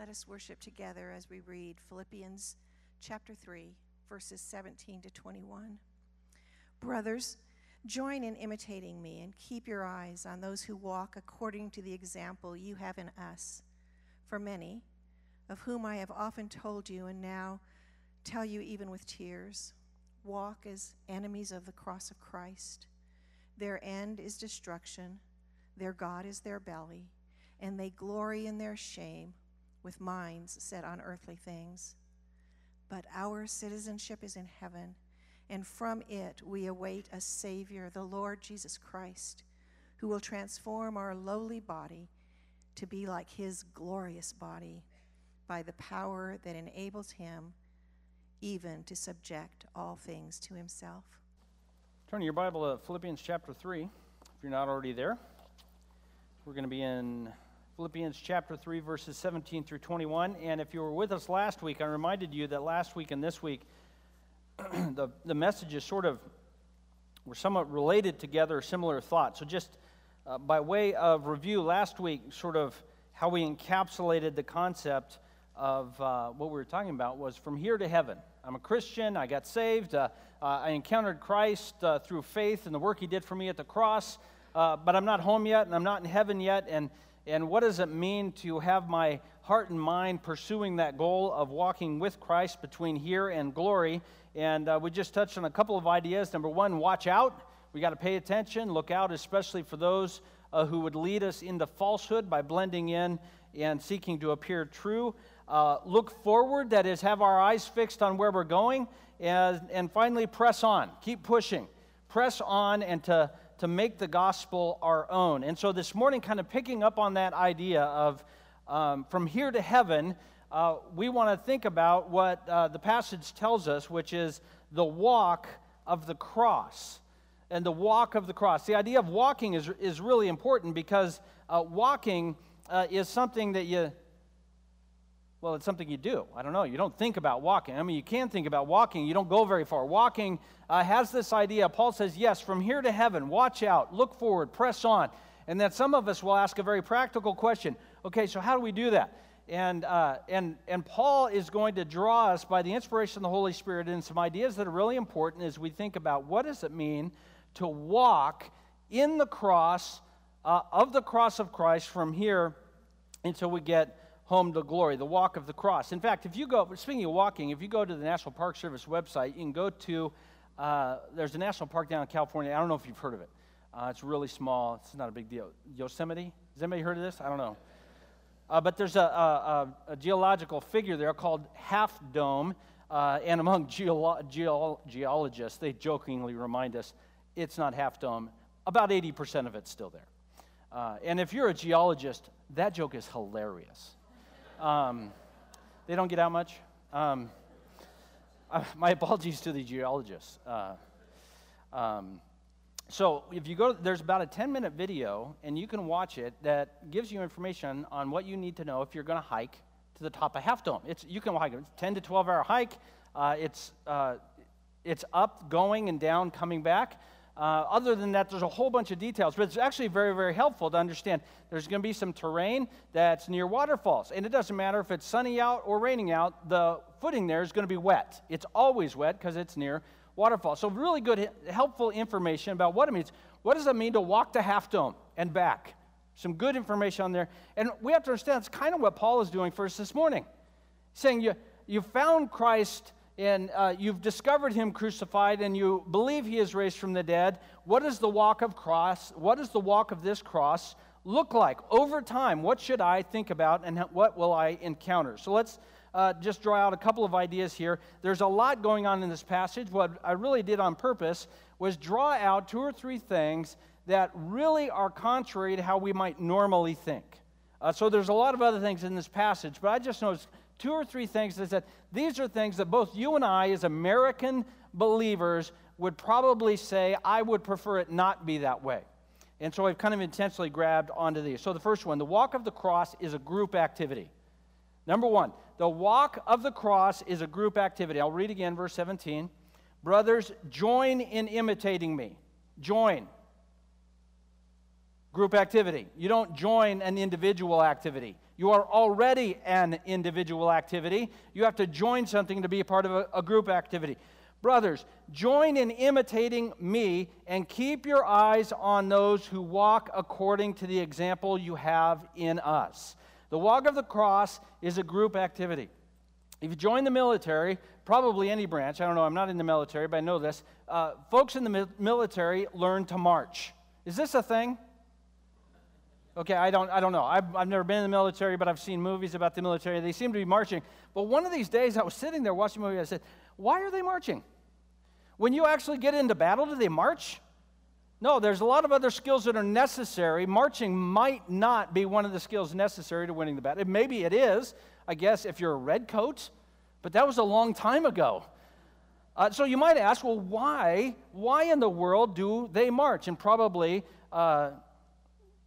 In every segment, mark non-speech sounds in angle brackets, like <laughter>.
Let us worship together as we read Philippians chapter 3, verses 17 to 21. Brothers, join in imitating me and keep your eyes on those who walk according to the example you have in us. For many, of whom I have often told you and now tell you even with tears, walk as enemies of the cross of Christ. Their end is destruction, their God is their belly, and they glory in their shame with minds set on earthly things. But our citizenship is in heaven, and from it we await a Savior, the Lord Jesus Christ, who will transform our lowly body to be like his glorious body by the power that enables him even to subject all things to himself. Turn your Bible to Philippians chapter 3, if you're not already there. We're going to be in Philippians chapter 3, verses 17 through 21. And if you were with us last week, I reminded you that last week and this week, <clears throat> the, the messages sort of were somewhat related together, similar thoughts. So, just uh, by way of review, last week, sort of how we encapsulated the concept of uh, what we were talking about was from here to heaven. I'm a Christian. I got saved. Uh, uh, I encountered Christ uh, through faith and the work he did for me at the cross. Uh, but I'm not home yet and I'm not in heaven yet. And, and what does it mean to have my heart and mind pursuing that goal of walking with Christ between here and glory? And uh, we just touched on a couple of ideas. Number one, watch out. We got to pay attention, look out, especially for those uh, who would lead us into falsehood by blending in and seeking to appear true uh, look forward, that is, have our eyes fixed on where we're going, and, and finally, press on. Keep pushing. Press on and to, to make the gospel our own. And so this morning, kind of picking up on that idea of um, from here to heaven, uh, we want to think about what uh, the passage tells us, which is the walk of the cross. And the walk of the cross. The idea of walking is, is really important because uh, walking uh, is something that you, well, it's something you do. I don't know. You don't think about walking. I mean, you can think about walking. You don't go very far. Walking uh, has this idea. Paul says, yes, from here to heaven, watch out, look forward, press on. And then some of us will ask a very practical question okay, so how do we do that? And, uh, and, and Paul is going to draw us by the inspiration of the Holy Spirit in some ideas that are really important as we think about what does it mean to walk in the cross, uh, of the cross of Christ from here until we get home to glory, the walk of the cross. In fact, if you go, speaking of walking, if you go to the National Park Service website, you can go to, uh, there's a national park down in California. I don't know if you've heard of it. Uh, it's really small, it's not a big deal. Yosemite? Has anybody heard of this? I don't know. Uh, but there's a, a, a, geological figure there called Half Dome. Uh, and among geolo- geolo- geologists, they jokingly remind us it's not Half Dome. About 80% of it's still there. Uh, and if you're a geologist, that joke is hilarious. Um, they don't get out much. Um, <laughs> uh, my apologies to the geologists. Uh, um, so if you go, there's about a 10 minute video, and you can watch it that gives you information on what you need to know if you're going to hike to the top of Half Dome. It's you can hike It's 10 to 12 hour hike. Uh, it's uh, it's up, going, and down, coming back. Uh, other than that, there's a whole bunch of details, but it's actually very, very helpful to understand there's going to be some terrain that's near waterfalls. And it doesn't matter if it's sunny out or raining out, the footing there is going to be wet. It's always wet because it's near waterfalls. So, really good, helpful information about what it means. What does it mean to walk to Half Dome and back? Some good information on there. And we have to understand it's kind of what Paul is doing for us this morning. Saying you, you found Christ and uh, you've discovered him crucified and you believe he is raised from the dead, what does the walk of cross, what does the walk of this cross look like over time? What should I think about and what will I encounter? So let's uh, just draw out a couple of ideas here. There's a lot going on in this passage. What I really did on purpose was draw out two or three things that really are contrary to how we might normally think. Uh, so there's a lot of other things in this passage, but I just noticed two or three things that said these are things that both you and I, as American believers, would probably say, I would prefer it not be that way. And so I've kind of intentionally grabbed onto these. So the first one the walk of the cross is a group activity. Number one, the walk of the cross is a group activity. I'll read again, verse 17. Brothers, join in imitating me. Join. Group activity. You don't join an individual activity You are already an individual activity. You have to join something to be a part of a, a group activity. Brothers, join in imitating me and keep your eyes on those who walk according to the example you have in us. The walk of the cross is a group activity. If you join the military, probably any branch, I don't know, I'm not in the military, but I know this, uh, folks in the mi- military learn to march. Is this a thing? Okay, I don't, I don't know. I've, I've never been in the military, but I've seen movies about the military. They seem to be marching. But one of these days, I was sitting there watching a movie. I said, Why are they marching? When you actually get into battle, do they march? No, there's a lot of other skills that are necessary. Marching might not be one of the skills necessary to winning the battle. Maybe it is, I guess, if you're a redcoat, but that was a long time ago. Uh, so you might ask, well, why? Why in the world do they march? And probably uh,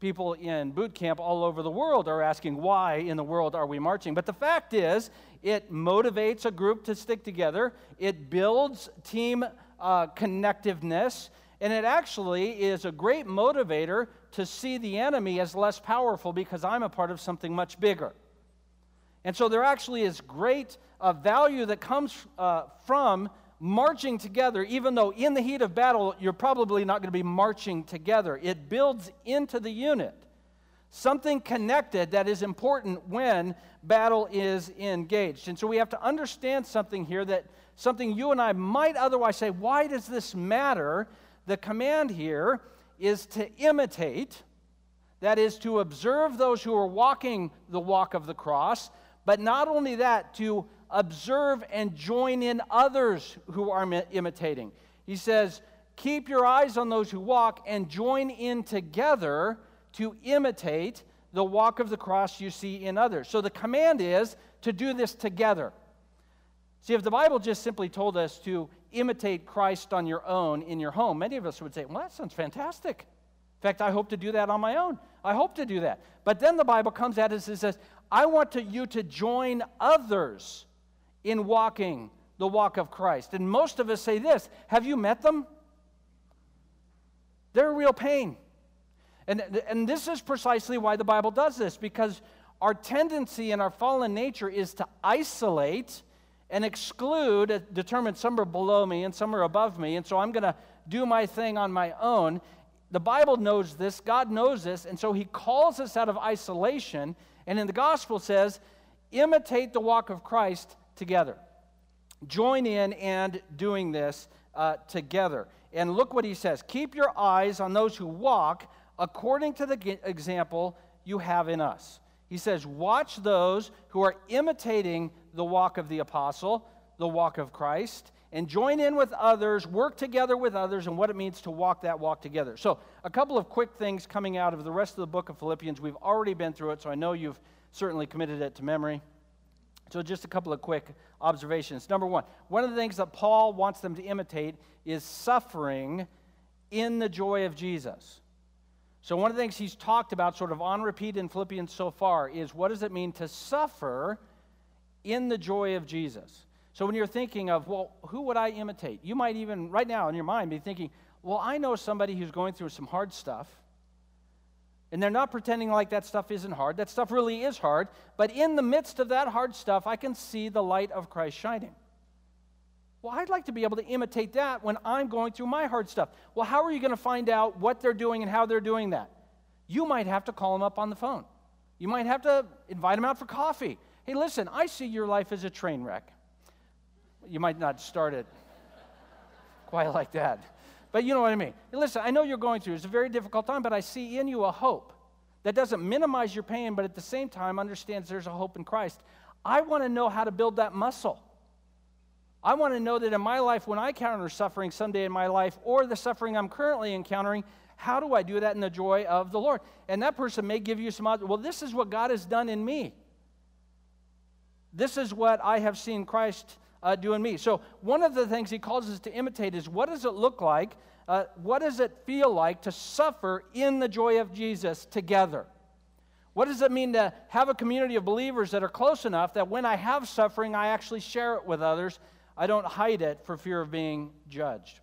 people in boot camp all over the world are asking, why in the world are we marching? But the fact is, it motivates a group to stick together, it builds team uh, connectiveness, and it actually is a great motivator to see the enemy as less powerful because I'm a part of something much bigger. And so there actually is great uh, value that comes uh, from marching together, even though in the heat of battle, you're probably not going to be marching together. It builds into the unit something connected that is important when battle is engaged. And so we have to understand something here that something you and I might otherwise say, why does this matter? The command here is to imitate, that is, to observe those who are walking the walk of the cross, but not only that, to observe and join in others who are imitating. He says, Keep your eyes on those who walk and join in together to imitate the walk of the cross you see in others. So the command is to do this together. See, if the Bible just simply told us to imitate Christ on your own in your home, many of us would say, Well, that sounds fantastic. In fact, I hope to do that on my own. I hope to do that. But then the Bible comes at us and says, I want to, you to join others in walking the walk of Christ. And most of us say this Have you met them? They're a real pain. And, and this is precisely why the Bible does this, because our tendency in our fallen nature is to isolate and exclude, uh, determine some are below me and some are above me, and so I'm going to do my thing on my own. The Bible knows this, God knows this, and so He calls us out of isolation, and in the gospel says, imitate the walk of Christ together. Join in and doing this uh, together. And look what he says Keep your eyes on those who walk according to the example you have in us. He says, Watch those who are imitating the walk of the apostle, the walk of Christ, and join in with others, work together with others, and what it means to walk that walk together. So, a couple of quick things coming out of the rest of the book of Philippians. We've already been through it, so I know you've certainly committed it to memory. So, just a couple of quick observations. Number one, one of the things that Paul wants them to imitate is suffering in the joy of Jesus. So, one of the things he's talked about, sort of on repeat in Philippians so far, is what does it mean to suffer in the joy of Jesus? So, when you're thinking of, well, who would I imitate? You might even, right now in your mind, be thinking, well, I know somebody who's going through some hard stuff. And they're not pretending like that stuff isn't hard. That stuff really is hard. But in the midst of that hard stuff, I can see the light of Christ shining. Well, I'd like to be able to imitate that when I'm going through my hard stuff. Well, how are you going to find out what they're doing and how they're doing that? You might have to call them up on the phone. You might have to invite them out for coffee. Hey, listen, I see your life as a train wreck. You might not start it <laughs> quite like that. But you know what I mean. Listen, I know you're going through. It's a very difficult time, but I see in you a hope that doesn't minimize your pain, but at the same time understands there's a hope in Christ. I want to know how to build that muscle. I want to know that in my life, when I encounter suffering someday in my life, or the suffering I'm currently encountering, how do I do that in the joy of the Lord? And that person may give you some other, well, this is what God has done in me. This is what I have seen Christ uh, doing me. So, one of the things he calls us to imitate is what does it look like? Uh, what does it feel like to suffer in the joy of Jesus together? What does it mean to have a community of believers that are close enough that when I have suffering, I actually share it with others? I don't hide it for fear of being judged.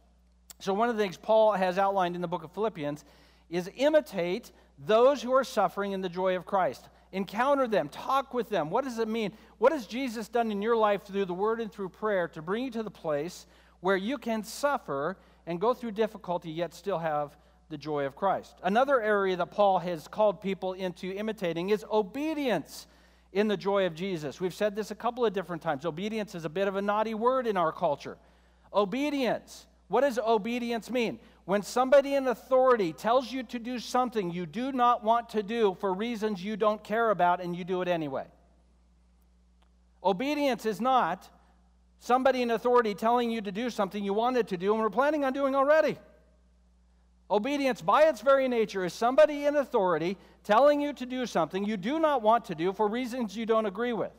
So, one of the things Paul has outlined in the book of Philippians is imitate those who are suffering in the joy of Christ. Encounter them, talk with them. What does it mean? What has Jesus done in your life through the word and through prayer to bring you to the place where you can suffer and go through difficulty yet still have the joy of Christ? Another area that Paul has called people into imitating is obedience in the joy of Jesus. We've said this a couple of different times. Obedience is a bit of a naughty word in our culture. Obedience. What does obedience mean? When somebody in authority tells you to do something you do not want to do for reasons you don't care about and you do it anyway. Obedience is not somebody in authority telling you to do something you wanted to do and were planning on doing already. Obedience, by its very nature, is somebody in authority telling you to do something you do not want to do for reasons you don't agree with.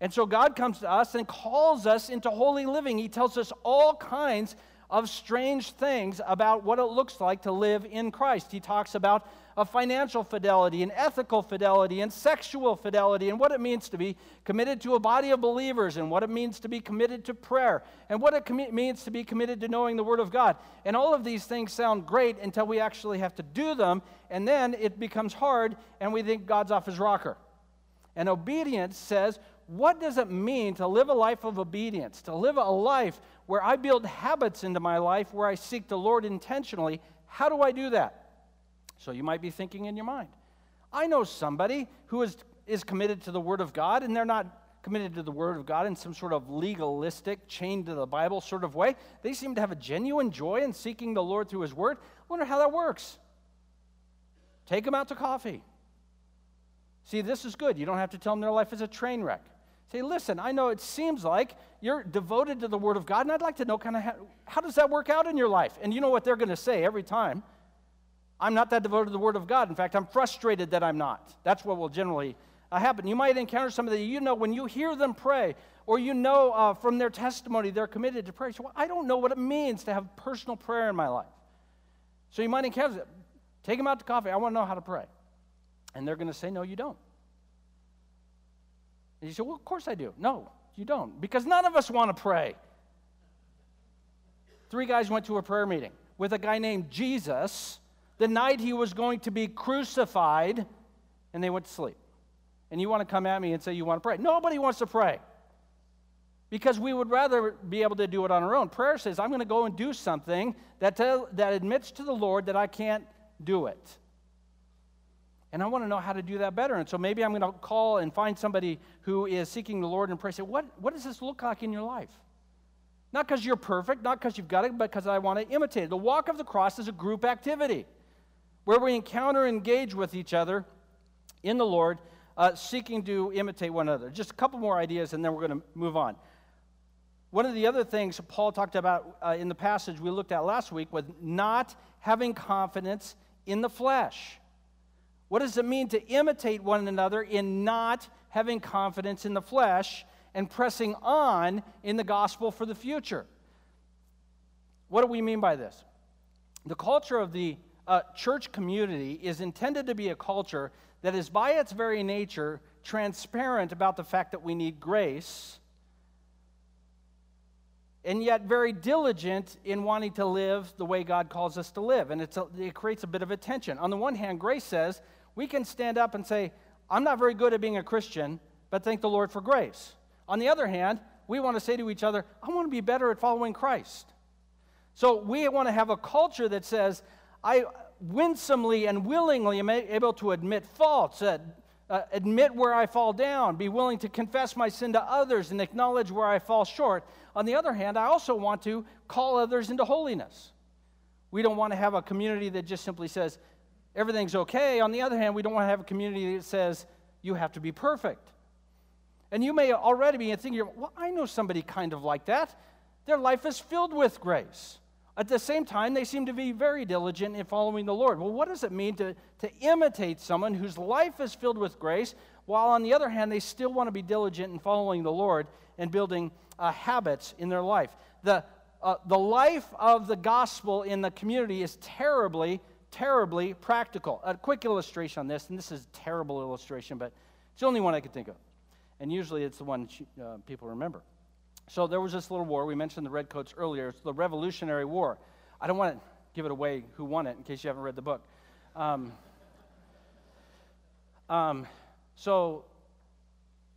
And so God comes to us and calls us into holy living. He tells us all kinds of strange things about what it looks like to live in Christ. He talks about a financial fidelity and ethical fidelity and sexual fidelity and what it means to be committed to a body of believers and what it means to be committed to prayer and what it com- means to be committed to knowing the Word of God. And all of these things sound great until we actually have to do them, and then it becomes hard and we think God's off his rocker. And obedience says, what does it mean to live a life of obedience, to live a life where I build habits into my life, where I seek the Lord intentionally? How do I do that? So you might be thinking in your mind, I know somebody who is, is committed to the Word of God, and they're not committed to the Word of God in some sort of legalistic, chained to the Bible sort of way. They seem to have a genuine joy in seeking the Lord through His Word. I wonder how that works. Take them out to coffee. See, this is good. You don't have to tell them their life is a train wreck. Say, listen, I know it seems like you're devoted to the Word of God, and I'd like to know kind of how, how does that work out in your life? And you know what they're going to say every time? I'm not that devoted to the Word of God. In fact, I'm frustrated that I'm not. That's what will generally uh, happen. You might encounter somebody that you know when you hear them pray, or you know uh, from their testimony they're committed to prayer. So well, I don't know what it means to have personal prayer in my life. So you might encounter, take them out to coffee. I want to know how to pray. And they're going to say, No, you don't. And you say, Well, of course I do. No, you don't. Because none of us want to pray. Three guys went to a prayer meeting with a guy named Jesus the night he was going to be crucified, and they went to sleep. And you want to come at me and say you want to pray. Nobody wants to pray because we would rather be able to do it on our own. Prayer says, I'm going to go and do something that, tell, that admits to the Lord that I can't do it. And I want to know how to do that better. And so maybe I'm going to call and find somebody who is seeking the Lord and pray. Say, what, what does this look like in your life? Not because you're perfect, not because you've got it, but because I want to imitate it. The walk of the cross is a group activity where we encounter and engage with each other in the Lord, uh, seeking to imitate one another. Just a couple more ideas, and then we're going to move on. One of the other things Paul talked about uh, in the passage we looked at last week was not having confidence in the flesh. What does it mean to imitate one another in not having confidence in the flesh and pressing on in the gospel for the future? What do we mean by this? The culture of the uh, church community is intended to be a culture that is, by its very nature, transparent about the fact that we need grace, and yet very diligent in wanting to live the way God calls us to live. And a, it creates a bit of a tension. On the one hand, grace says, we can stand up and say, I'm not very good at being a Christian, but thank the Lord for grace. On the other hand, we want to say to each other, I want to be better at following Christ. So we want to have a culture that says, I winsomely and willingly am able to admit faults, uh, admit where I fall down, be willing to confess my sin to others and acknowledge where I fall short. On the other hand, I also want to call others into holiness. We don't want to have a community that just simply says, everything's okay. On the other hand, we don't want to have a community that says you have to be perfect. And you may already be thinking, well, I know somebody kind of like that. Their life is filled with grace. At the same time, they seem to be very diligent in following the Lord. Well, what does it mean to, to imitate someone whose life is filled with grace, while on the other hand, they still want to be diligent in following the Lord and building uh, habits in their life? The, uh, the life of the gospel in the community is terribly terribly practical. A quick illustration on this, and this is a terrible illustration, but it's the only one I could think of. And usually it's the one uh, people remember. So there was this little war. We mentioned the Redcoats earlier. It's the Revolutionary War. I don't want to give it away who won it in case you haven't read the book. Um, Um, so,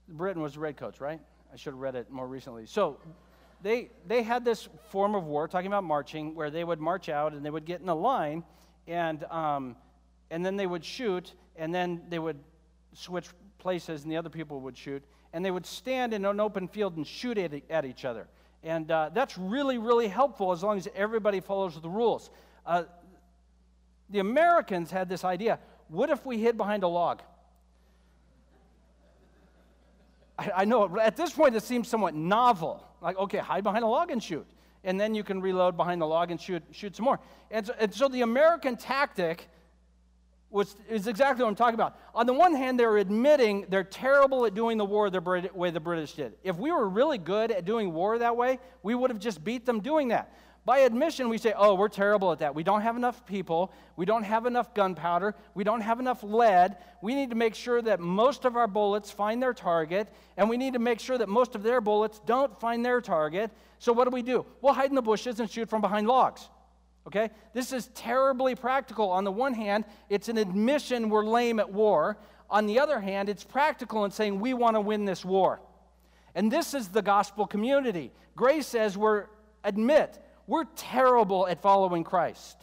Britain was the redcoats, right? I should have read it more recently. So, they, they had this form of war, talking about marching, where they would march out and they would get in a line, and, um, and then they would shoot, and then they would switch places, and the other people would shoot, and they would stand in an open field and shoot at, at each other. And uh, that's really, really helpful as long as everybody follows the rules. Uh, the Americans had this idea what if we hid behind a log? I, I know at this point it seems somewhat novel. Like, okay, hide behind a log and shoot. And then you can reload behind the log and shoot, shoot some more. And so, and so the American tactic was, is exactly what I'm talking about. On the one hand, they're admitting they're terrible at doing the war the Brit- way the British did. If we were really good at doing war that way, we would have just beat them doing that. By admission, we say, oh, we're terrible at that. We don't have enough people. We don't have enough gunpowder. We don't have enough lead. We need to make sure that most of our bullets find their target, and we need to make sure that most of their bullets don't find their target. So, what do we do? We'll hide in the bushes and shoot from behind logs. Okay? This is terribly practical. On the one hand, it's an admission we're lame at war. On the other hand, it's practical in saying we want to win this war. And this is the gospel community. Grace says we're admit we're terrible at following Christ.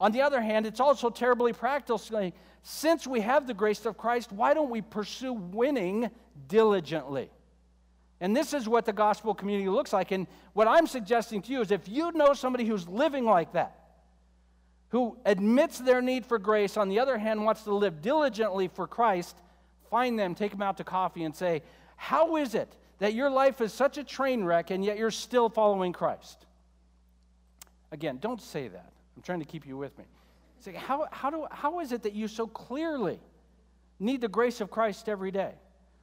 On the other hand, it's also terribly practical. Since we have the grace of Christ, why don't we pursue winning diligently? And this is what the gospel community looks like. And what I'm suggesting to you is if you know somebody who's living like that, who admits their need for grace, on the other hand, wants to live diligently for Christ, find them, take them out to coffee, and say, How is it that your life is such a train wreck and yet you're still following Christ? Again, don't say that. I'm trying to keep you with me. Say, how, how, do, how is it that you so clearly need the grace of Christ every day?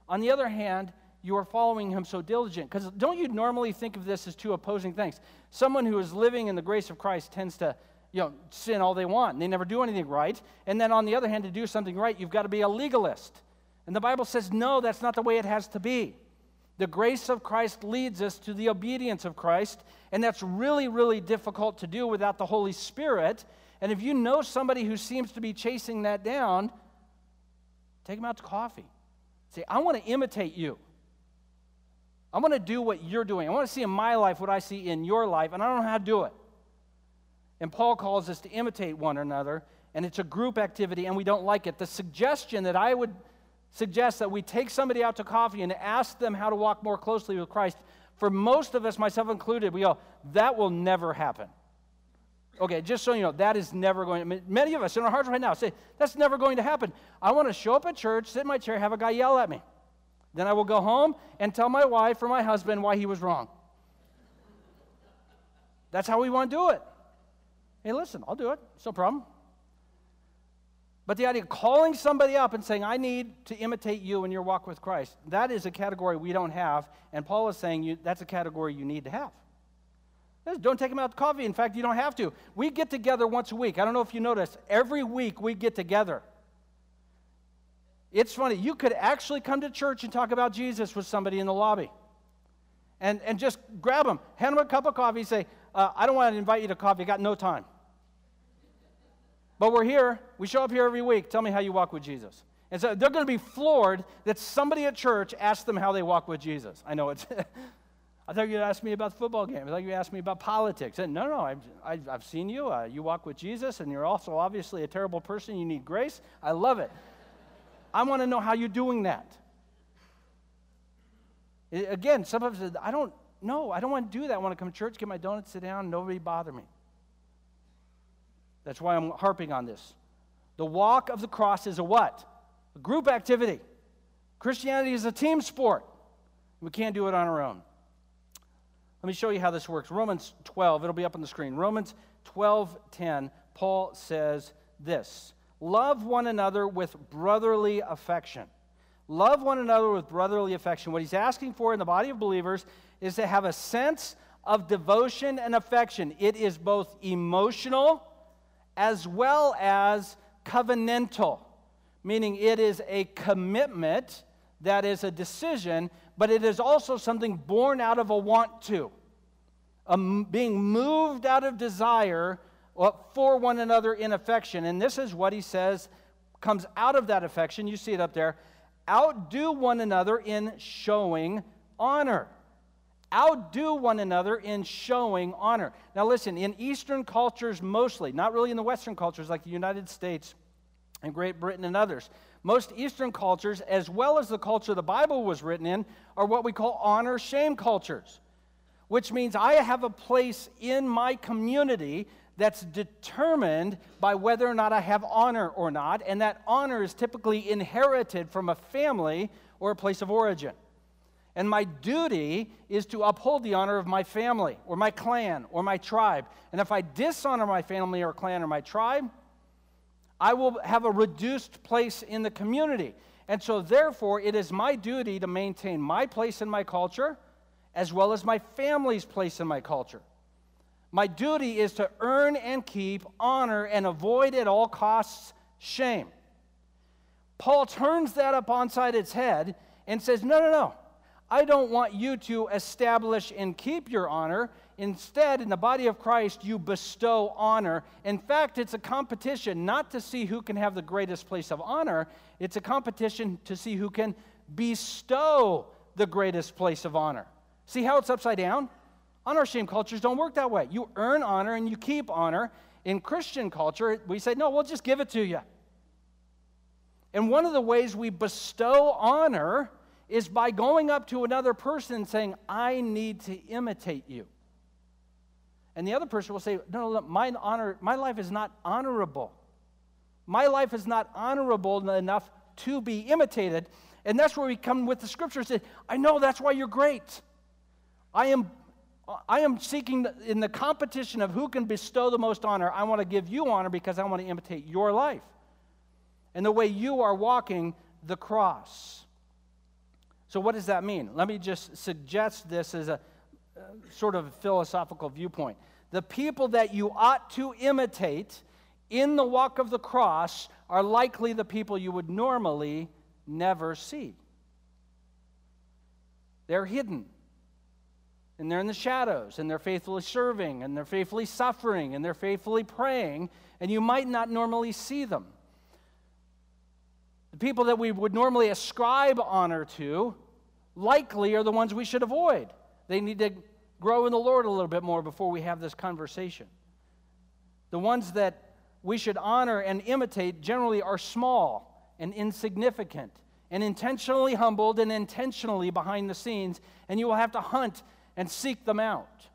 On the other hand, you are following him so diligent. Because don't you normally think of this as two opposing things? Someone who is living in the grace of Christ tends to you know, sin all they want, and they never do anything right. And then on the other hand, to do something right, you've got to be a legalist. And the Bible says, no, that's not the way it has to be. The grace of Christ leads us to the obedience of Christ, and that's really, really difficult to do without the Holy Spirit. And if you know somebody who seems to be chasing that down, take them out to coffee. Say, I want to imitate you. I want to do what you're doing. I want to see in my life what I see in your life, and I don't know how to do it. And Paul calls us to imitate one another, and it's a group activity, and we don't like it. The suggestion that I would suggest that we take somebody out to coffee and ask them how to walk more closely with Christ, for most of us, myself included, we go, that will never happen. Okay, just so you know, that is never going to, many of us in our hearts right now say, that's never going to happen. I want to show up at church, sit in my chair, have a guy yell at me. Then I will go home and tell my wife or my husband why he was wrong. That's how we want to do it. Hey, listen, I'll do it. It's no problem. But the idea of calling somebody up and saying, I need to imitate you in your walk with Christ, that is a category we don't have. And Paul is saying you, that's a category you need to have. Don't take them out to coffee. In fact, you don't have to. We get together once a week. I don't know if you notice, every week we get together. It's funny, you could actually come to church and talk about Jesus with somebody in the lobby. And, and just grab them, hand them a cup of coffee, say, uh, I don't want to invite you to coffee, I got no time. But we're here. We show up here every week. Tell me how you walk with Jesus. And so they're going to be floored that somebody at church asked them how they walk with Jesus. I know it's. <laughs> I thought you'd ask me about the football game. I thought you'd ask me about politics. And no, no, I've, I've, seen you. Uh, you walk with Jesus, and you're also obviously a terrible person. You need grace. I love it. I want to know how you're doing that. Again, sometimes I don't know. I don't want to do that. I want to come to church, get my donuts, sit down, nobody bother me. That's why I'm harping on this. The walk of the cross is a what? A group activity. Christianity is a team sport. We can't do it on our own. Let me show you how this works. Romans 12, it'll be up on the screen. Romans 12, 10, Paul says this Love one another with brotherly affection. Love one another with brotherly affection. What he's asking for in the body of believers is to have a sense of devotion and affection. It is both emotional as well as covenantal, meaning it is a commitment that is a decision, but it is also something born out of a want to, being moved out of desire uh, for one another in affection. And this is what he says comes out of that affection. You see it up there. Outdo one another in showing honor. Outdo one another in showing honor. Now, listen, in Eastern cultures mostly, not really in the Western cultures like the United States and Great Britain and others, most Eastern cultures, as well as the culture the Bible was written in, are what we call honor shame cultures, which means I have a place in my community that's determined by whether or not I have honor or not, and that honor is typically inherited from a family or a place of origin. And my duty is to uphold the honor of my family or my clan or my tribe. And if I dishonor my family or clan or my tribe, I will have a reduced place in the community. And so, therefore, it is my duty to maintain my place in my culture as well as my family's place in my culture. My duty is to earn and keep honor and avoid at all costs shame. Paul turns that up onside its head and says, No, no, no. I don't want you to establish and keep your honor. Instead, in the body of Christ, you bestow honor. In fact, it's a competition not to see who can have the greatest place of honor, it's a competition to see who can bestow the greatest place of honor. See how it's upside down? Honor shame cultures don't work that way. You earn honor and you keep honor. In Christian culture, we say, no, we'll just give it to you. And one of the ways we bestow honor is by going up to another person and saying, I need to imitate you. And the other person will say, No, no, my, honor, my life is not honorable. My life is not honorable enough to be imitated. And that's where we come with the scripture and say, I know that's why you're great. I am, I am seeking in the competition of who can bestow the most honor. I want to give you honor because I want to imitate your life and the way you are walking the cross. So, what does that mean? Let me just suggest this as a uh, sort of philosophical viewpoint. The people that you ought to imitate in the walk of the cross are likely the people you would normally never see. They're hidden. And they're in the shadows, and they're faithfully serving, and they're faithfully suffering, and they're faithfully praying, and you might not normally see them. The people that we would normally ascribe honor to likely are the ones we should avoid. They need to grow in the Lord a little bit more before we have this conversation. The ones that we should honor and imitate generally are small and insignificant and intentionally humbled and intentionally behind the scenes, and you will have to hunt and seek them out.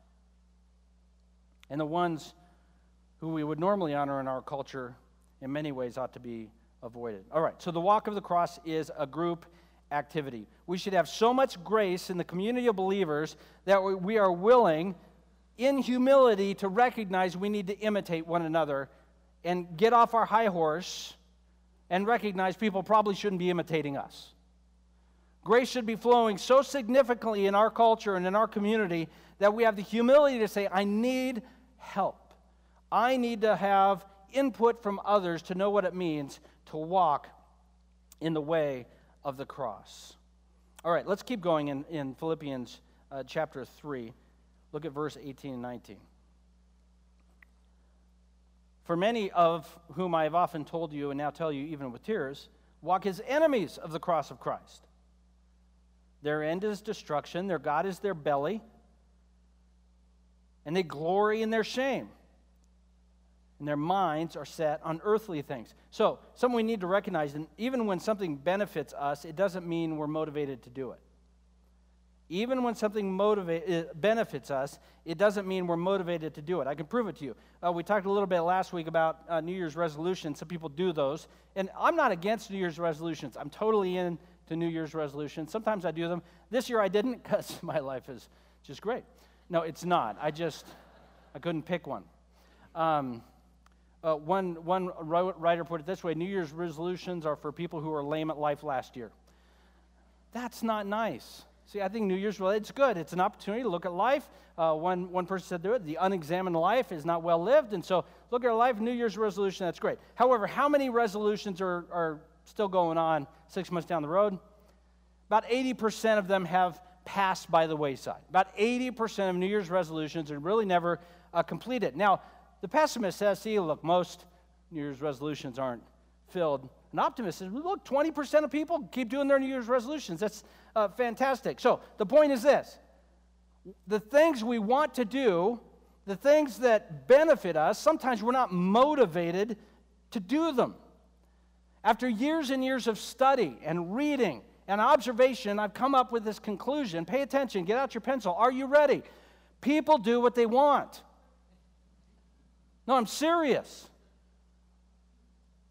And the ones who we would normally honor in our culture, in many ways, ought to be avoided. All right, so the walk of the cross is a group activity. We should have so much grace in the community of believers that we are willing, in humility, to recognize we need to imitate one another and get off our high horse and recognize people probably shouldn't be imitating us. Grace should be flowing so significantly in our culture and in our community that we have the humility to say, I need help. I need to have input from others to know what it means to walk in the way of the cross. All right, let's keep going in, in Philippians uh, chapter 3. Look at verse 18 and 19. For many of whom I have often told you, and now tell you even with tears, walk as enemies of the cross of Christ. Their end is destruction, their God is their belly, and they glory in their shame and their minds are set on earthly things. So, something we need to recognize, and even when something benefits us, it doesn't mean we're motivated to do it. Even when something motivate, benefits us, it doesn't mean we're motivated to do it. I can prove it to you. Uh, we talked a little bit last week about uh, New Year's resolutions. Some people do those. And I'm not against New Year's resolutions. I'm totally into New Year's resolutions. Sometimes I do them. This year I didn't <laughs> because my life is just great. No, it's not. I just, I couldn't pick one. Um, uh, one, one writer put it this way New Year's resolutions are for people who were lame at life last year. That's not nice. See, I think New Year's, well, it's good. It's an opportunity to look at life. Uh, one, one person said it, the unexamined life is not well lived. And so look at our life, New Year's resolution, that's great. However, how many resolutions are, are still going on six months down the road? About 80% of them have passed by the wayside. About 80% of New Year's resolutions are really never uh, completed. Now, the pessimist says, see, look, most New Year's resolutions aren't filled An optimist says, look, 20% of people keep doing their New Year's resolutions. That's uh, fantastic. So the point is this the things we want to do, the things that benefit us, sometimes we're not motivated to do them. After years and years of study and reading and observation, I've come up with this conclusion. Pay attention, get out your pencil. Are you ready? People do what they want. No, I'm serious.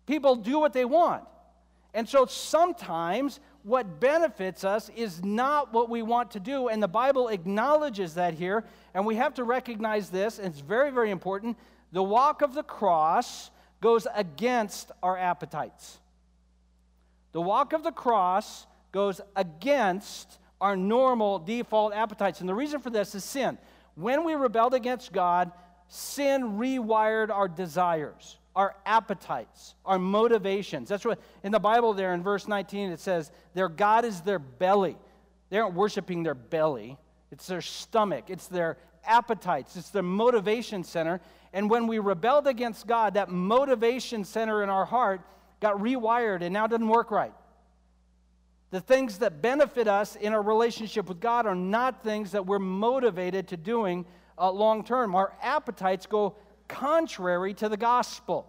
People do what they want. And so sometimes what benefits us is not what we want to do. And the Bible acknowledges that here. And we have to recognize this, and it's very, very important. The walk of the cross goes against our appetites. The walk of the cross goes against our normal default appetites. And the reason for this is sin. When we rebelled against God, sin rewired our desires our appetites, our motivations. That's what in the Bible there in verse 19 it says, their God is their belly. They aren't worshiping their belly, it's their stomach, it's their appetites, it's their motivation center. And when we rebelled against God, that motivation center in our heart got rewired and now doesn't work right. The things that benefit us in our relationship with God are not things that we're motivated to doing uh, long term. Our appetites go contrary to the gospel.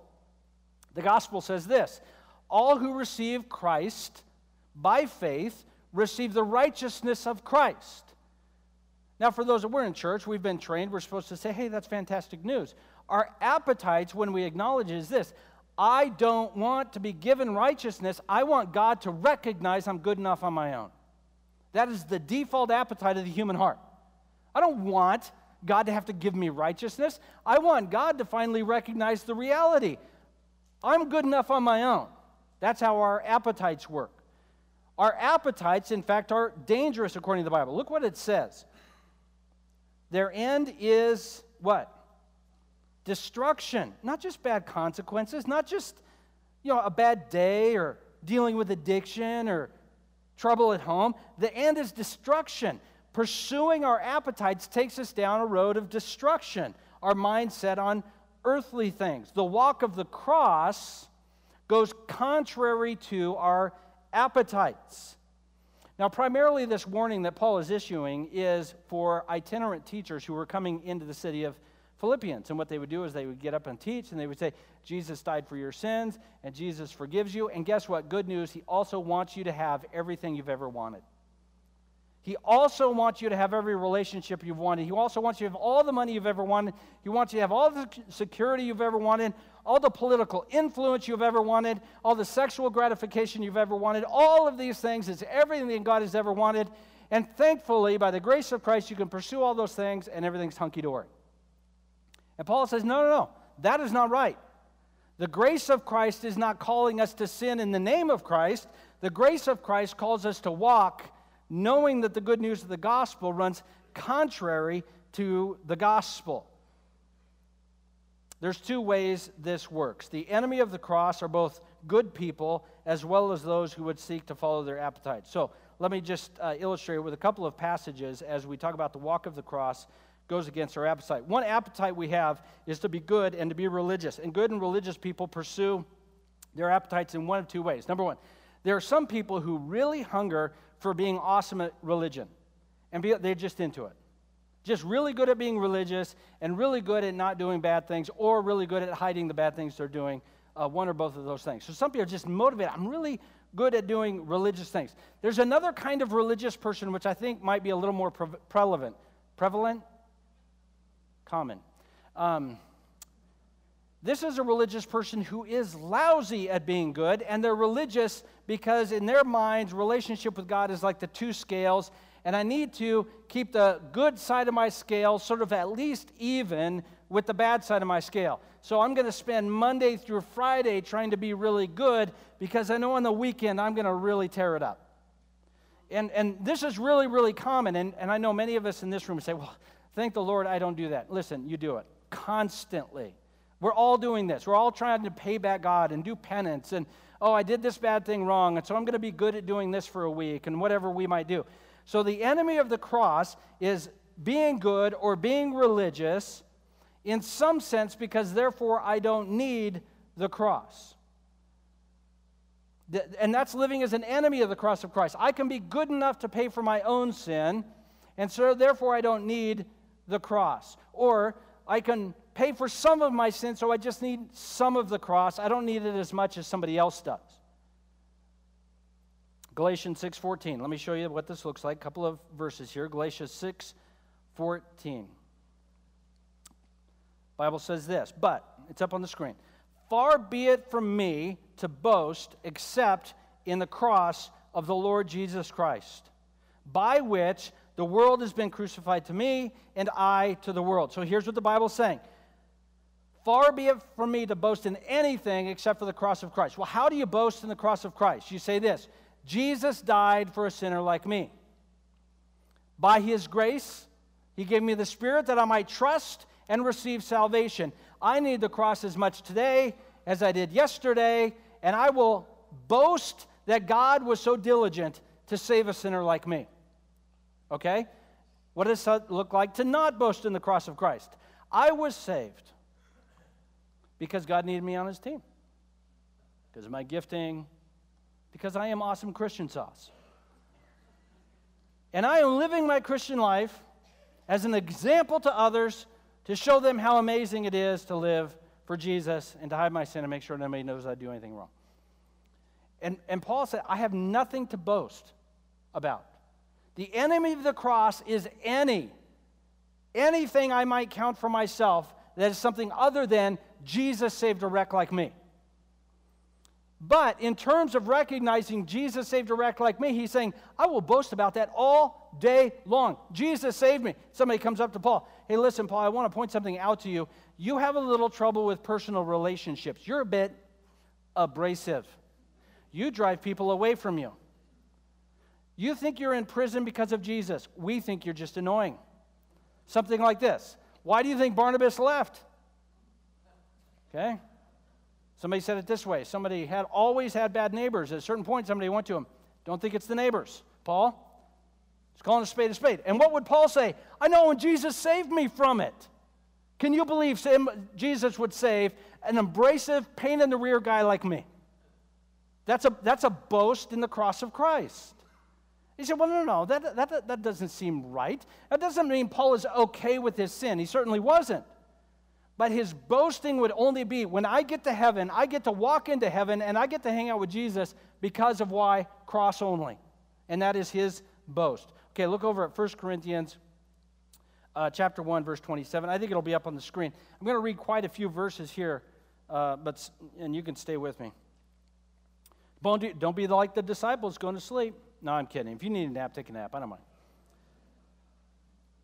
The gospel says this All who receive Christ by faith receive the righteousness of Christ. Now, for those that were in church, we've been trained, we're supposed to say, hey, that's fantastic news. Our appetites, when we acknowledge, is this I don't want to be given righteousness. I want God to recognize I'm good enough on my own. That is the default appetite of the human heart. I don't want God to have to give me righteousness. I want God to finally recognize the reality. I'm good enough on my own. That's how our appetites work. Our appetites, in fact, are dangerous according to the Bible. Look what it says. Their end is what? Destruction. Not just bad consequences, not just you know, a bad day or dealing with addiction or trouble at home. The end is destruction. Pursuing our appetites takes us down a road of destruction, our mindset on earthly things. The walk of the cross goes contrary to our appetites. Now, primarily, this warning that Paul is issuing is for itinerant teachers who were coming into the city of Philippians. And what they would do is they would get up and teach, and they would say, Jesus died for your sins, and Jesus forgives you. And guess what? Good news, He also wants you to have everything you've ever wanted. He also wants you to have every relationship you've wanted. He also wants you to have all the money you've ever wanted. He wants you to have all the security you've ever wanted, all the political influence you've ever wanted, all the sexual gratification you've ever wanted. All of these things is everything that God has ever wanted. And thankfully, by the grace of Christ, you can pursue all those things and everything's hunky dory. And Paul says, no, no, no, that is not right. The grace of Christ is not calling us to sin in the name of Christ. The grace of Christ calls us to walk knowing that the good news of the gospel runs contrary to the gospel. There's two ways this works. The enemy of the cross are both good people as well as those who would seek to follow their appetites. So let me just uh, illustrate with a couple of passages as we talk about the walk of the cross goes against our appetite. One appetite we have is to be good and to be religious. And good and religious people pursue their appetites in one of two ways. Number one, there are some people who really hunger for being awesome at religion, and be, they're just into it. Just really good at being religious and really good at not doing bad things or really good at hiding the bad things they're doing, uh, one or both of those things. So some people are just motivated. I'm really good at doing religious things. There's another kind of religious person which I think might be a little more pre- prevalent. Prevalent? Common. Um, this is a religious person who is lousy at being good, and they're religious because in their minds, relationship with God is like the two scales, and I need to keep the good side of my scale sort of at least even with the bad side of my scale. So I'm going to spend Monday through Friday trying to be really good because I know on the weekend I'm going to really tear it up. And, and this is really, really common, and, and I know many of us in this room say, well, thank the Lord I don't do that. Listen, you do it constantly. We're all doing this. We're all trying to pay back God and do penance. And, oh, I did this bad thing wrong. And so I'm going to be good at doing this for a week and whatever we might do. So the enemy of the cross is being good or being religious in some sense because therefore I don't need the cross. And that's living as an enemy of the cross of Christ. I can be good enough to pay for my own sin, and so therefore I don't need the cross. Or I can pay for some of my sin, so I just need some of the cross. I don't need it as much as somebody else does. Galatians 6:14. Let me show you what this looks like. A couple of verses here. Galatians 6:14. Bible says this, but it's up on the screen. Far be it from me to boast except in the cross of the Lord Jesus Christ, by which the world has been crucified to me and I to the world. So here's what the Bible's saying. Far be it from me to boast in anything except for the cross of Christ. Well, how do you boast in the cross of Christ? You say this Jesus died for a sinner like me. By his grace, he gave me the Spirit that I might trust and receive salvation. I need the cross as much today as I did yesterday, and I will boast that God was so diligent to save a sinner like me. Okay? What does it look like to not boast in the cross of Christ? I was saved because God needed me on his team, because of my gifting, because I am awesome Christian sauce. And I am living my Christian life as an example to others to show them how amazing it is to live for Jesus and to hide my sin and make sure nobody knows I do anything wrong. And, and Paul said, I have nothing to boast about. The enemy of the cross is any, anything I might count for myself that is something other than Jesus saved a wreck like me. But in terms of recognizing Jesus saved a wreck like me, he's saying, I will boast about that all day long. Jesus saved me. Somebody comes up to Paul, hey, listen, Paul, I want to point something out to you. You have a little trouble with personal relationships. You're a bit abrasive. You drive people away from you. You think you're in prison because of Jesus. We think you're just annoying. Something like this Why do you think Barnabas left? Okay? Somebody said it this way somebody had always had bad neighbors. At a certain point, somebody went to him, Don't think it's the neighbors. Paul, he's calling a spade a spade. And what would Paul say? I know, and Jesus saved me from it. Can you believe Jesus would save an abrasive, pain in the rear guy like me? That's a, that's a boast in the cross of Christ. He said, Well, no, no, that, that, that doesn't seem right. That doesn't mean Paul is okay with his sin. He certainly wasn't. But his boasting would only be when I get to heaven, I get to walk into heaven and I get to hang out with Jesus because of why? Cross only. And that is his boast. Okay, look over at 1 Corinthians uh, chapter 1, verse 27. I think it'll be up on the screen. I'm going to read quite a few verses here, uh, but, and you can stay with me. Don't be like the disciples going to sleep. No, I'm kidding. If you need a nap, take a nap. I don't mind.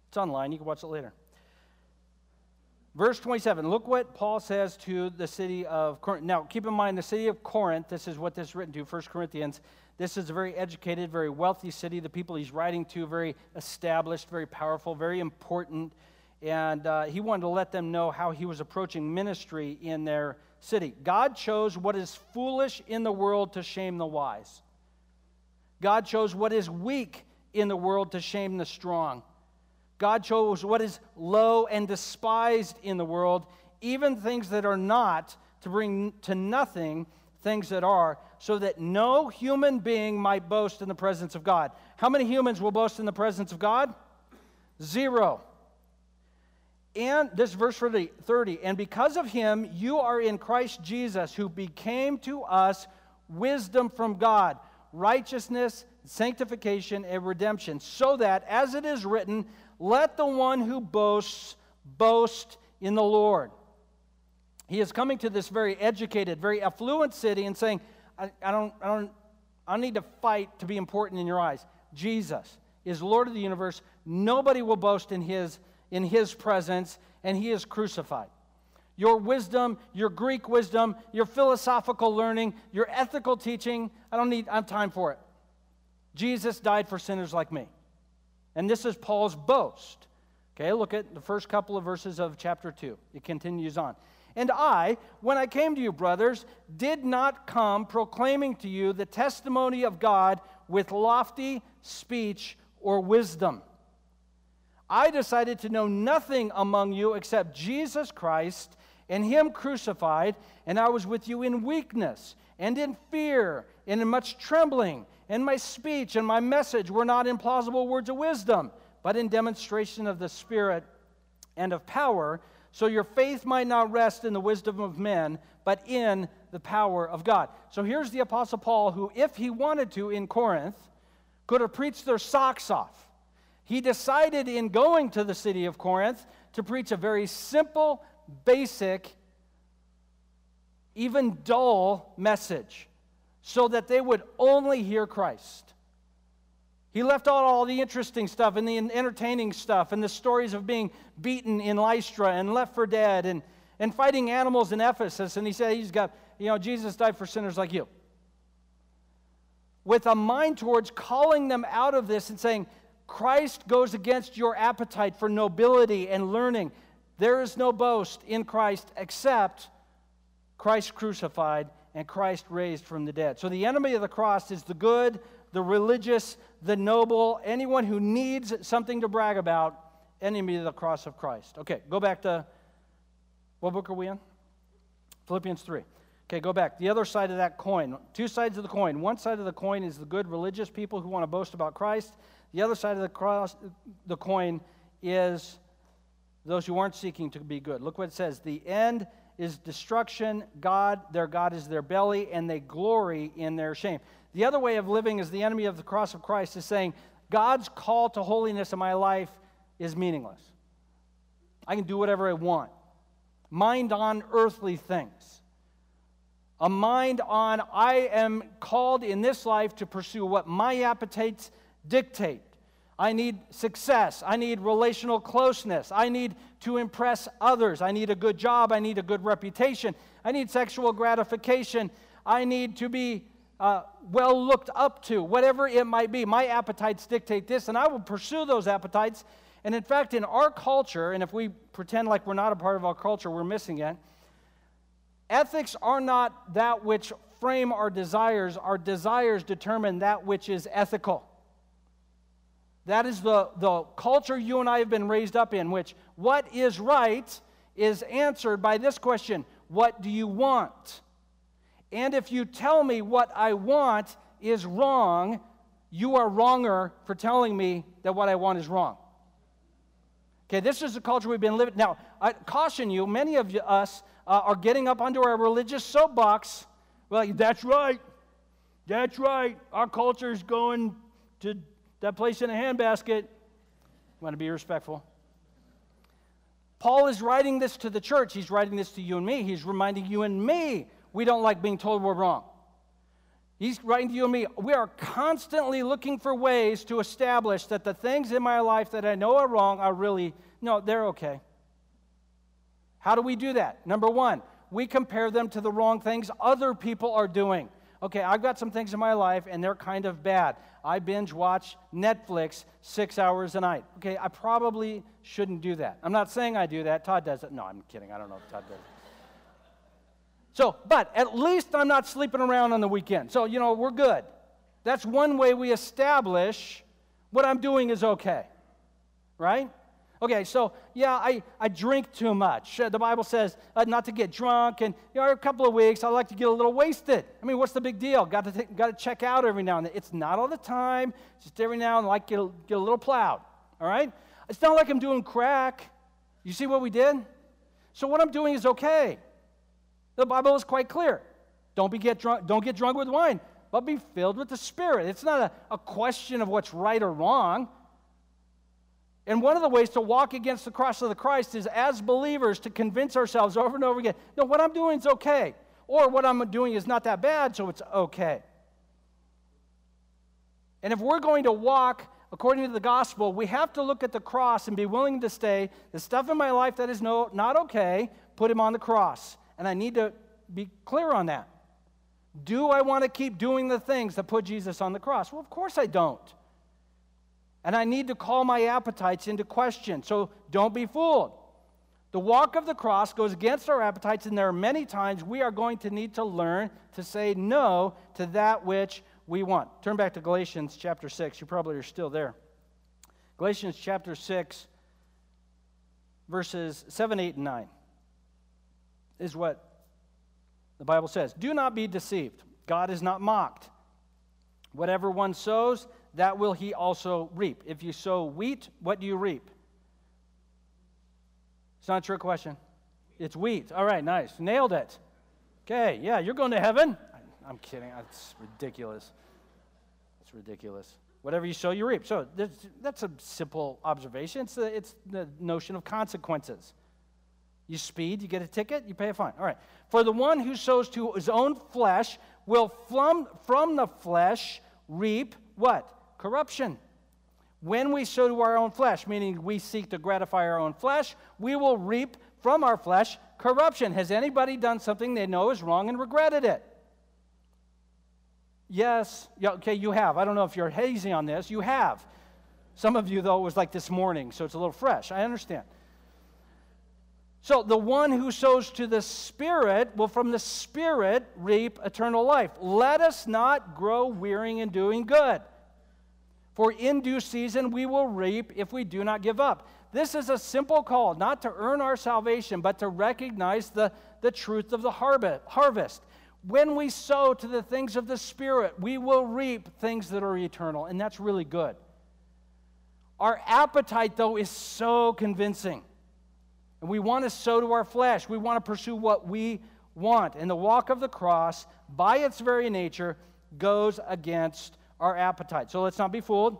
It's online. You can watch it later. Verse 27, look what Paul says to the city of Corinth. Now, keep in mind, the city of Corinth, this is what this is written to, 1 Corinthians. This is a very educated, very wealthy city. The people he's writing to, very established, very powerful, very important. And uh, he wanted to let them know how he was approaching ministry in their city. God chose what is foolish in the world to shame the wise, God chose what is weak in the world to shame the strong. God chose what is low and despised in the world, even things that are not, to bring to nothing things that are, so that no human being might boast in the presence of God. How many humans will boast in the presence of God? Zero. And this verse 30, and because of him, you are in Christ Jesus, who became to us wisdom from God, righteousness, sanctification, and redemption, so that, as it is written, let the one who boasts boast in the Lord. He is coming to this very educated, very affluent city and saying, I, I, don't, I, don't, I don't need to fight to be important in your eyes. Jesus is Lord of the universe. Nobody will boast in his, in his presence, and he is crucified. Your wisdom, your Greek wisdom, your philosophical learning, your ethical teaching, I don't need I have time for it. Jesus died for sinners like me. And this is Paul's boast. Okay, look at the first couple of verses of chapter 2. It continues on. And I, when I came to you, brothers, did not come proclaiming to you the testimony of God with lofty speech or wisdom. I decided to know nothing among you except Jesus Christ and him crucified, and I was with you in weakness and in fear and in much trembling, and my speech and my message were not in plausible words of wisdom, but in demonstration of the Spirit and of power, so your faith might not rest in the wisdom of men, but in the power of God. So here's the Apostle Paul, who, if he wanted to in Corinth, could have preached their socks off. He decided in going to the city of Corinth to preach a very simple, basic, even dull message so that they would only hear Christ. He left out all the interesting stuff and the entertaining stuff and the stories of being beaten in Lystra and left for dead and, and fighting animals in Ephesus. And he said he's got, you know, Jesus died for sinners like you. With a mind towards calling them out of this and saying, Christ goes against your appetite for nobility and learning. There is no boast in Christ except Christ crucified and Christ raised from the dead. So the enemy of the cross is the good, the religious, the noble, anyone who needs something to brag about, enemy of the cross of Christ. Okay, go back to what book are we in? Philippians 3. Okay, go back. The other side of that coin, two sides of the coin. One side of the coin is the good religious people who want to boast about Christ. The other side of the cross, the coin is those who aren't seeking to be good. Look what it says. The end is destruction. God, their God is their belly, and they glory in their shame. The other way of living is the enemy of the cross of Christ is saying, God's call to holiness in my life is meaningless. I can do whatever I want. Mind on earthly things. A mind on, I am called in this life to pursue what my appetites dictate. I need success. I need relational closeness. I need to impress others. I need a good job. I need a good reputation. I need sexual gratification. I need to be uh, well looked up to, whatever it might be. My appetites dictate this, and I will pursue those appetites. And in fact, in our culture, and if we pretend like we're not a part of our culture, we're missing it. Ethics are not that which frame our desires, our desires determine that which is ethical. That is the, the culture you and I have been raised up in, which what is right is answered by this question What do you want? And if you tell me what I want is wrong, you are wronger for telling me that what I want is wrong. Okay, this is the culture we've been living. Now, I caution you, many of us uh, are getting up under our religious soapbox. Well, that's right. That's right. Our culture is going to that place in a handbasket. Want to be respectful. Paul is writing this to the church. He's writing this to you and me. He's reminding you and me we don't like being told we're wrong. He's writing to you and me. We are constantly looking for ways to establish that the things in my life that I know are wrong are really, no, they're okay. How do we do that? Number one, we compare them to the wrong things other people are doing. Okay, I've got some things in my life and they're kind of bad. I binge watch Netflix six hours a night. Okay, I probably shouldn't do that. I'm not saying I do that. Todd does it. No, I'm kidding. I don't know if Todd does it. So, but at least I'm not sleeping around on the weekend. So, you know, we're good. That's one way we establish what I'm doing is okay. Right? Okay, so yeah, I, I drink too much. Uh, the Bible says uh, not to get drunk, and you know, a couple of weeks I like to get a little wasted. I mean, what's the big deal? Got to got to check out every now and then. It's not all the time. Just every now and then, like get a, get a little plowed. All right. It's not like I'm doing crack. You see what we did? So what I'm doing is okay. The Bible is quite clear. Don't be get drunk. Don't get drunk with wine, but be filled with the Spirit. It's not a, a question of what's right or wrong. And one of the ways to walk against the cross of the Christ is as believers to convince ourselves over and over again no, what I'm doing is okay. Or what I'm doing is not that bad, so it's okay. And if we're going to walk according to the gospel, we have to look at the cross and be willing to say, the stuff in my life that is no, not okay, put him on the cross. And I need to be clear on that. Do I want to keep doing the things that put Jesus on the cross? Well, of course I don't. And I need to call my appetites into question. So don't be fooled. The walk of the cross goes against our appetites, and there are many times we are going to need to learn to say no to that which we want. Turn back to Galatians chapter 6. You probably are still there. Galatians chapter 6, verses 7, 8, and 9. is what the Bible says. Do not be deceived. God is not mocked. Whatever one sows, that will he also reap. If you sow wheat, what do you reap? It's not a trick question. It's wheat. All right, nice. Nailed it. Okay, yeah, you're going to heaven. I'm kidding. That's ridiculous. It's ridiculous. Whatever you sow, you reap. So that's a simple observation. It's the, it's the notion of consequences. You speed, you get a ticket, you pay a fine. All right. For the one who sows to his own flesh will from, from the flesh reap what? Corruption. When we sow to our own flesh, meaning we seek to gratify our own flesh, we will reap from our flesh corruption. Has anybody done something they know is wrong and regretted it? Yes. Yeah, okay, you have. I don't know if you're hazy on this. You have. Some of you, though, it was like this morning, so it's a little fresh. I understand. So the one who sows to the Spirit will from the Spirit reap eternal life. Let us not grow weary in doing good. For in due season we will reap if we do not give up. This is a simple call, not to earn our salvation, but to recognize the, the truth of the harvest. When we sow to the things of the Spirit, we will reap things that are eternal, and that's really good. Our appetite, though, is so convincing. And we want to sow to our flesh. We want to pursue what we want. And the walk of the cross, by its very nature, goes against our appetite. So let's not be fooled.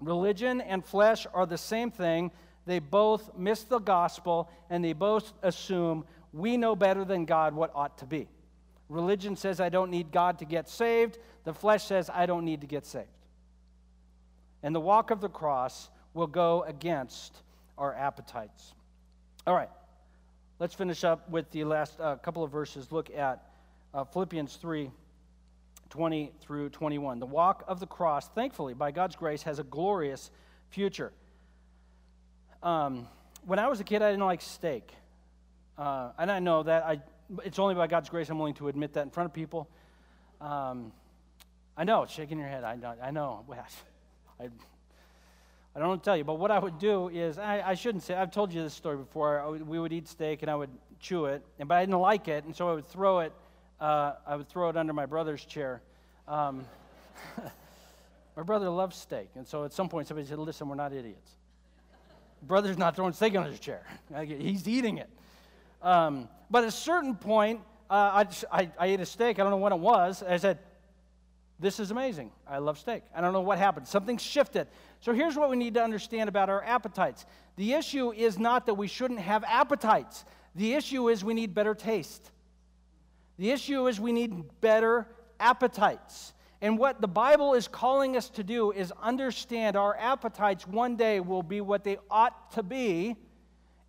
Religion and flesh are the same thing. They both miss the gospel and they both assume we know better than God what ought to be. Religion says I don't need God to get saved, the flesh says I don't need to get saved. And the walk of the cross will go against our appetites. All right, let's finish up with the last uh, couple of verses. Look at uh, Philippians 3 20 through 21. The walk of the cross, thankfully, by God's grace, has a glorious future. Um, when I was a kid, I didn't like steak. Uh, and I know that I, it's only by God's grace I'm willing to admit that in front of people. Um, I know, shaking your head. I know. I, know. <laughs> I, I don't to tell you, but what I would do is, I, I shouldn't say, I've told you this story before. We would eat steak and I would chew it, and, but I didn't like it, and so I would throw it uh, I would throw it under my brother's chair. Um, <laughs> my brother loves steak, and so at some point somebody said, "Listen, we're not idiots. Brother's not throwing steak under his chair; <laughs> he's eating it." Um, but at a certain point, uh, I, I, I ate a steak. I don't know when it was. I said, "This is amazing. I love steak." I don't know what happened. Something shifted. So here's what we need to understand about our appetites. The issue is not that we shouldn't have appetites. The issue is we need better taste. The issue is we need better appetites. And what the Bible is calling us to do is understand our appetites one day will be what they ought to be,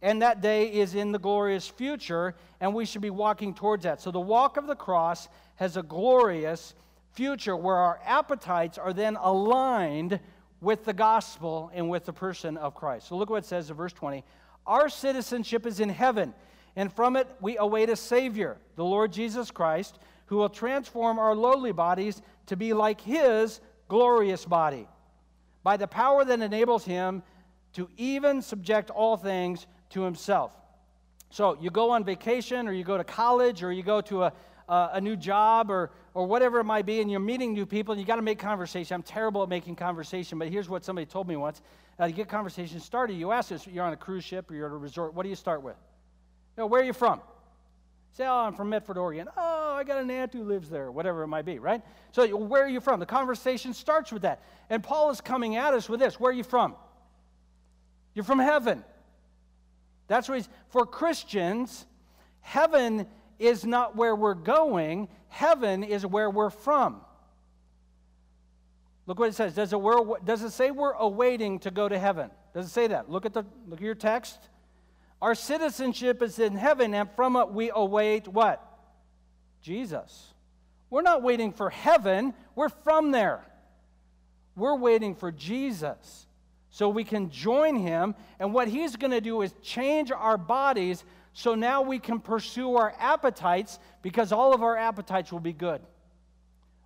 and that day is in the glorious future, and we should be walking towards that. So the walk of the cross has a glorious future where our appetites are then aligned with the gospel and with the person of Christ. So look what it says in verse 20. Our citizenship is in heaven and from it we await a Savior, the Lord Jesus Christ, who will transform our lowly bodies to be like His glorious body, by the power that enables Him to even subject all things to Himself. So you go on vacation, or you go to college, or you go to a, a, a new job, or, or whatever it might be, and you're meeting new people, and you got to make conversation. I'm terrible at making conversation, but here's what somebody told me once. Uh, to get conversation started, you ask this, you're on a cruise ship or you're at a resort, what do you start with? You know, where are you from? Say, oh, I'm from Medford, Oregon. Oh, I got an aunt who lives there, whatever it might be, right? So, where are you from? The conversation starts with that. And Paul is coming at us with this Where are you from? You're from heaven. That's what he's, for Christians, heaven is not where we're going, heaven is where we're from. Look what it says. Does it, does it say we're awaiting to go to heaven? Does it say that? Look at, the, look at your text. Our citizenship is in heaven, and from it we await what? Jesus. We're not waiting for heaven, we're from there. We're waiting for Jesus so we can join him. And what he's going to do is change our bodies so now we can pursue our appetites because all of our appetites will be good.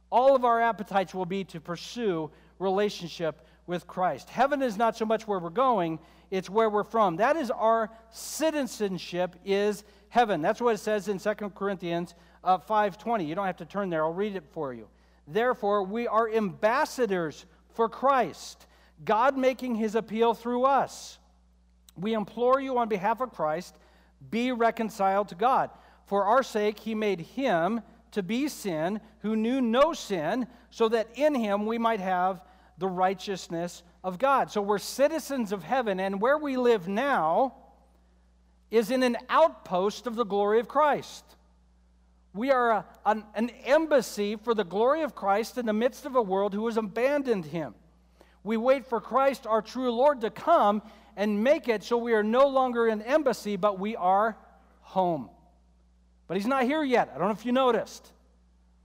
All of our appetites will be to pursue relationship with Christ. Heaven is not so much where we're going, it's where we're from. That is our citizenship is heaven. That's what it says in 2 Corinthians uh, 5:20. You don't have to turn there. I'll read it for you. Therefore, we are ambassadors for Christ, God making his appeal through us. We implore you on behalf of Christ, be reconciled to God. For our sake, he made him to be sin who knew no sin, so that in him we might have the righteousness of God. So we're citizens of heaven, and where we live now is in an outpost of the glory of Christ. We are a, an, an embassy for the glory of Christ in the midst of a world who has abandoned him. We wait for Christ, our true Lord, to come and make it so we are no longer an embassy, but we are home. But he's not here yet. I don't know if you noticed.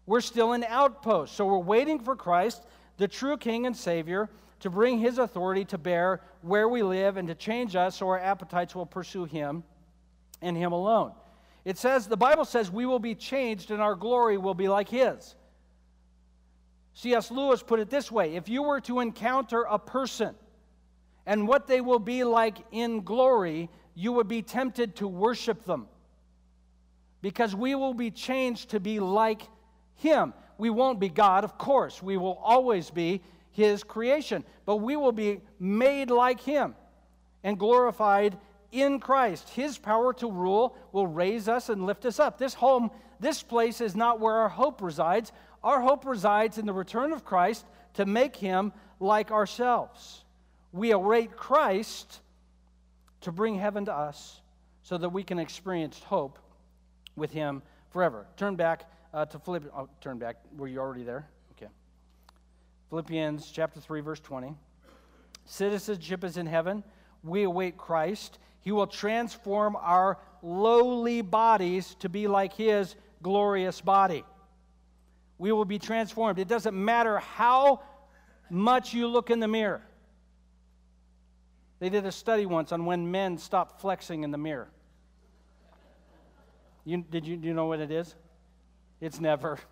We're still an outpost. So we're waiting for Christ, the true King and Savior, to bring his authority to bear where we live and to change us so our appetites will pursue him and him alone. It says, the Bible says, we will be changed and our glory will be like his. C.S. Lewis put it this way if you were to encounter a person and what they will be like in glory, you would be tempted to worship them because we will be changed to be like him. We won't be God, of course. We will always be His creation, but we will be made like Him and glorified in Christ. His power to rule will raise us and lift us up. This home, this place is not where our hope resides. Our hope resides in the return of Christ to make Him like ourselves. We await Christ to bring heaven to us so that we can experience hope with Him forever. Turn back uh, to Philippians. Oh, turn back. Were you already there? Philippians chapter 3, verse 20. Citizenship is in heaven. We await Christ. He will transform our lowly bodies to be like His glorious body. We will be transformed. It doesn't matter how much you look in the mirror. They did a study once on when men stop flexing in the mirror. You, did you, do you know what it is? It's never. <laughs>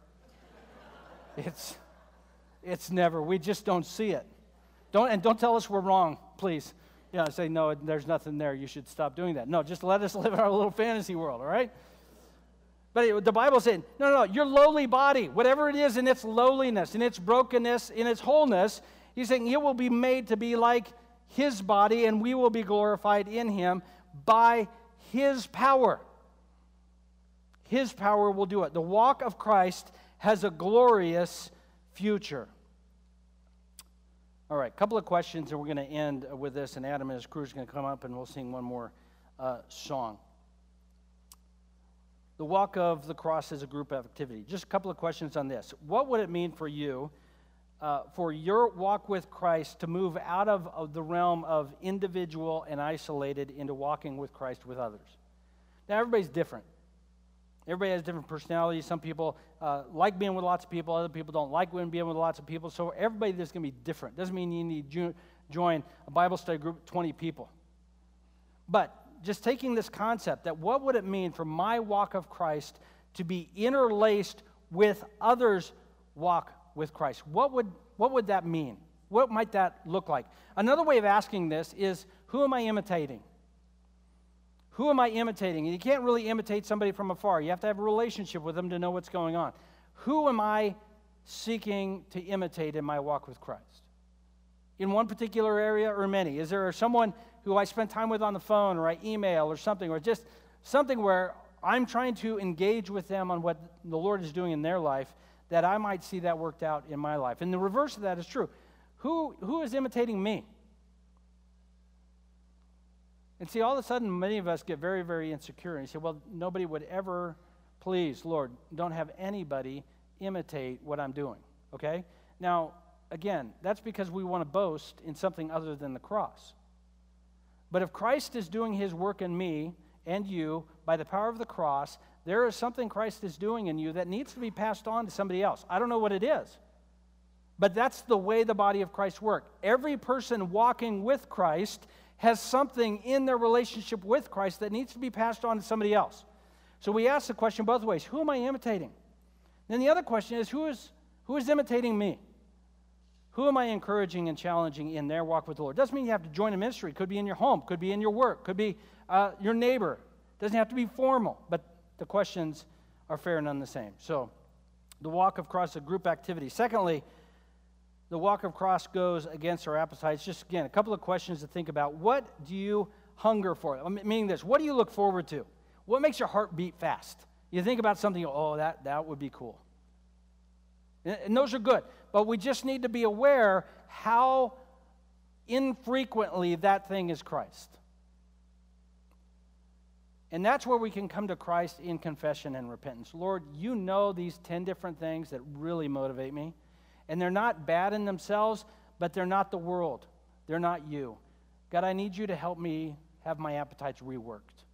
It's, it's never. We just don't see it. Don't, and don't tell us we're wrong, please. Yeah, say, no, there's nothing there. You should stop doing that. No, just let us <laughs> live in our little fantasy world, all right? But the Bible said, no, no, no, your lowly body, whatever it is in its lowliness, in its brokenness, in its wholeness, he's saying it will be made to be like his body, and we will be glorified in him by his power. His power will do it. The walk of Christ has a glorious future. All right, a couple of questions, and we're going to end with this, and Adam and his crew is going to come up and we'll sing one more uh, song. The walk of the cross is a group activity. Just a couple of questions on this. What would it mean for you, uh, for your walk with Christ, to move out of, of the realm of individual and isolated into walking with Christ with others? Now, everybody's different. Everybody has different personalities. Some people uh, like being with lots of people. Other people don't like being with lots of people. So everybody is going to be different. Doesn't mean you need to join a Bible study group of 20 people. But just taking this concept that what would it mean for my walk of Christ to be interlaced with others' walk with Christ? What would, what would that mean? What might that look like? Another way of asking this is who am I imitating? Who am I imitating? And you can't really imitate somebody from afar. You have to have a relationship with them to know what's going on. Who am I seeking to imitate in my walk with Christ? In one particular area or many? Is there someone who I spend time with on the phone or I email or something, or just something where I'm trying to engage with them on what the Lord is doing in their life that I might see that worked out in my life? And the reverse of that is true. Who, who is imitating me? And see, all of a sudden, many of us get very, very insecure. And you say, well, nobody would ever, please, Lord, don't have anybody imitate what I'm doing. Okay? Now, again, that's because we want to boast in something other than the cross. But if Christ is doing his work in me and you by the power of the cross, there is something Christ is doing in you that needs to be passed on to somebody else. I don't know what it is. But that's the way the body of Christ works. Every person walking with Christ has something in their relationship with Christ that needs to be passed on to somebody else. So we ask the question both ways who am I imitating? Then the other question is who is, who is imitating me? Who am I encouraging and challenging in their walk with the Lord? Doesn't mean you have to join a ministry. Could be in your home, could be in your work, could be uh, your neighbor. Doesn't have to be formal, but the questions are fair and none the same. So, the walk across a group activity. Secondly, the walk of cross goes against our appetites. Just again, a couple of questions to think about. What do you hunger for? Meaning this, what do you look forward to? What makes your heart beat fast? You think about something, oh, that, that would be cool. And those are good. But we just need to be aware how infrequently that thing is Christ. And that's where we can come to Christ in confession and repentance. Lord, you know these 10 different things that really motivate me. And they're not bad in themselves, but they're not the world. They're not you. God, I need you to help me have my appetites reworked.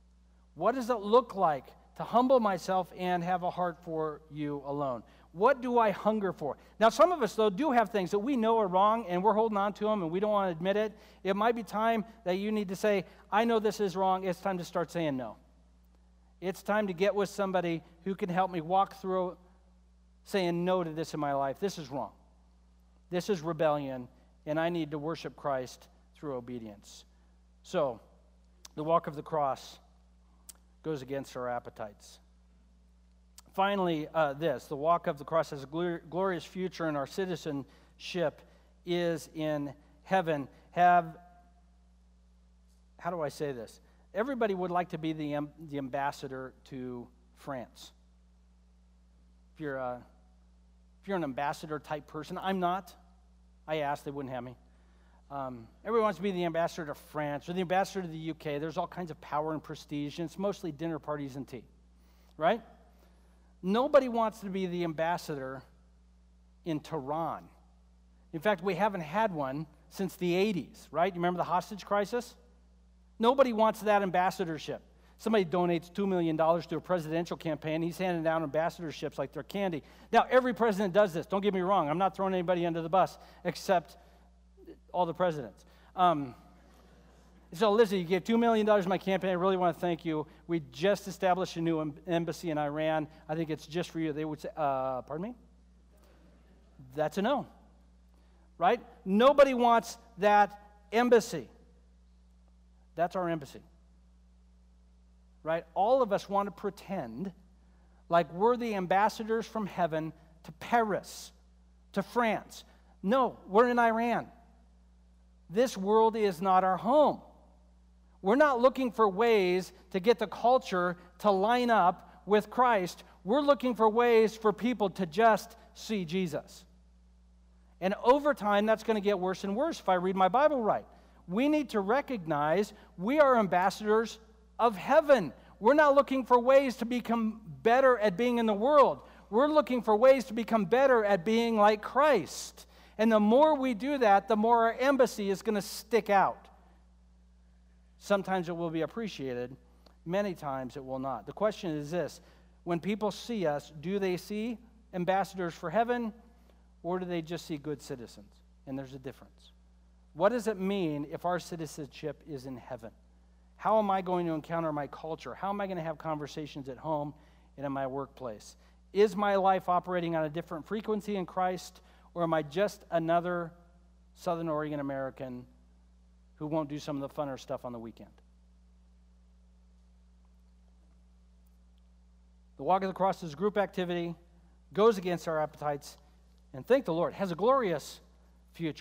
What does it look like to humble myself and have a heart for you alone? What do I hunger for? Now, some of us, though, do have things that we know are wrong and we're holding on to them and we don't want to admit it. It might be time that you need to say, I know this is wrong. It's time to start saying no. It's time to get with somebody who can help me walk through saying no to this in my life. This is wrong. This is rebellion, and I need to worship Christ through obedience. So, the walk of the cross goes against our appetites. Finally, uh, this the walk of the cross has a glorious future, and our citizenship is in heaven. Have, how do I say this? Everybody would like to be the, the ambassador to France. If you're, a, if you're an ambassador type person, I'm not. I asked, they wouldn't have me. Um, everyone wants to be the ambassador to France or the ambassador to the UK. There's all kinds of power and prestige, and it's mostly dinner parties and tea, right? Nobody wants to be the ambassador in Tehran. In fact, we haven't had one since the 80s, right? You remember the hostage crisis? Nobody wants that ambassadorship. Somebody donates $2 million to a presidential campaign. He's handing down ambassadorships like they're candy. Now, every president does this. Don't get me wrong. I'm not throwing anybody under the bus except all the presidents. Um, so, listen, you gave $2 million to my campaign. I really want to thank you. We just established a new embassy in Iran. I think it's just for you. They would say, uh, pardon me? That's a no. Right? Nobody wants that embassy. That's our embassy right? All of us want to pretend like we're the ambassadors from heaven to Paris, to France. No, we're in Iran. This world is not our home. We're not looking for ways to get the culture to line up with Christ. We're looking for ways for people to just see Jesus. And over time, that's going to get worse and worse if I read my Bible right. We need to recognize we are ambassadors of heaven. We're not looking for ways to become better at being in the world. We're looking for ways to become better at being like Christ. And the more we do that, the more our embassy is going to stick out. Sometimes it will be appreciated, many times it will not. The question is this when people see us, do they see ambassadors for heaven or do they just see good citizens? And there's a difference. What does it mean if our citizenship is in heaven? How am I going to encounter my culture? How am I going to have conversations at home and in my workplace? Is my life operating on a different frequency in Christ, or am I just another Southern Oregon American who won't do some of the funner stuff on the weekend? The walk of the cross is group activity, goes against our appetites, and thank the Lord, has a glorious future.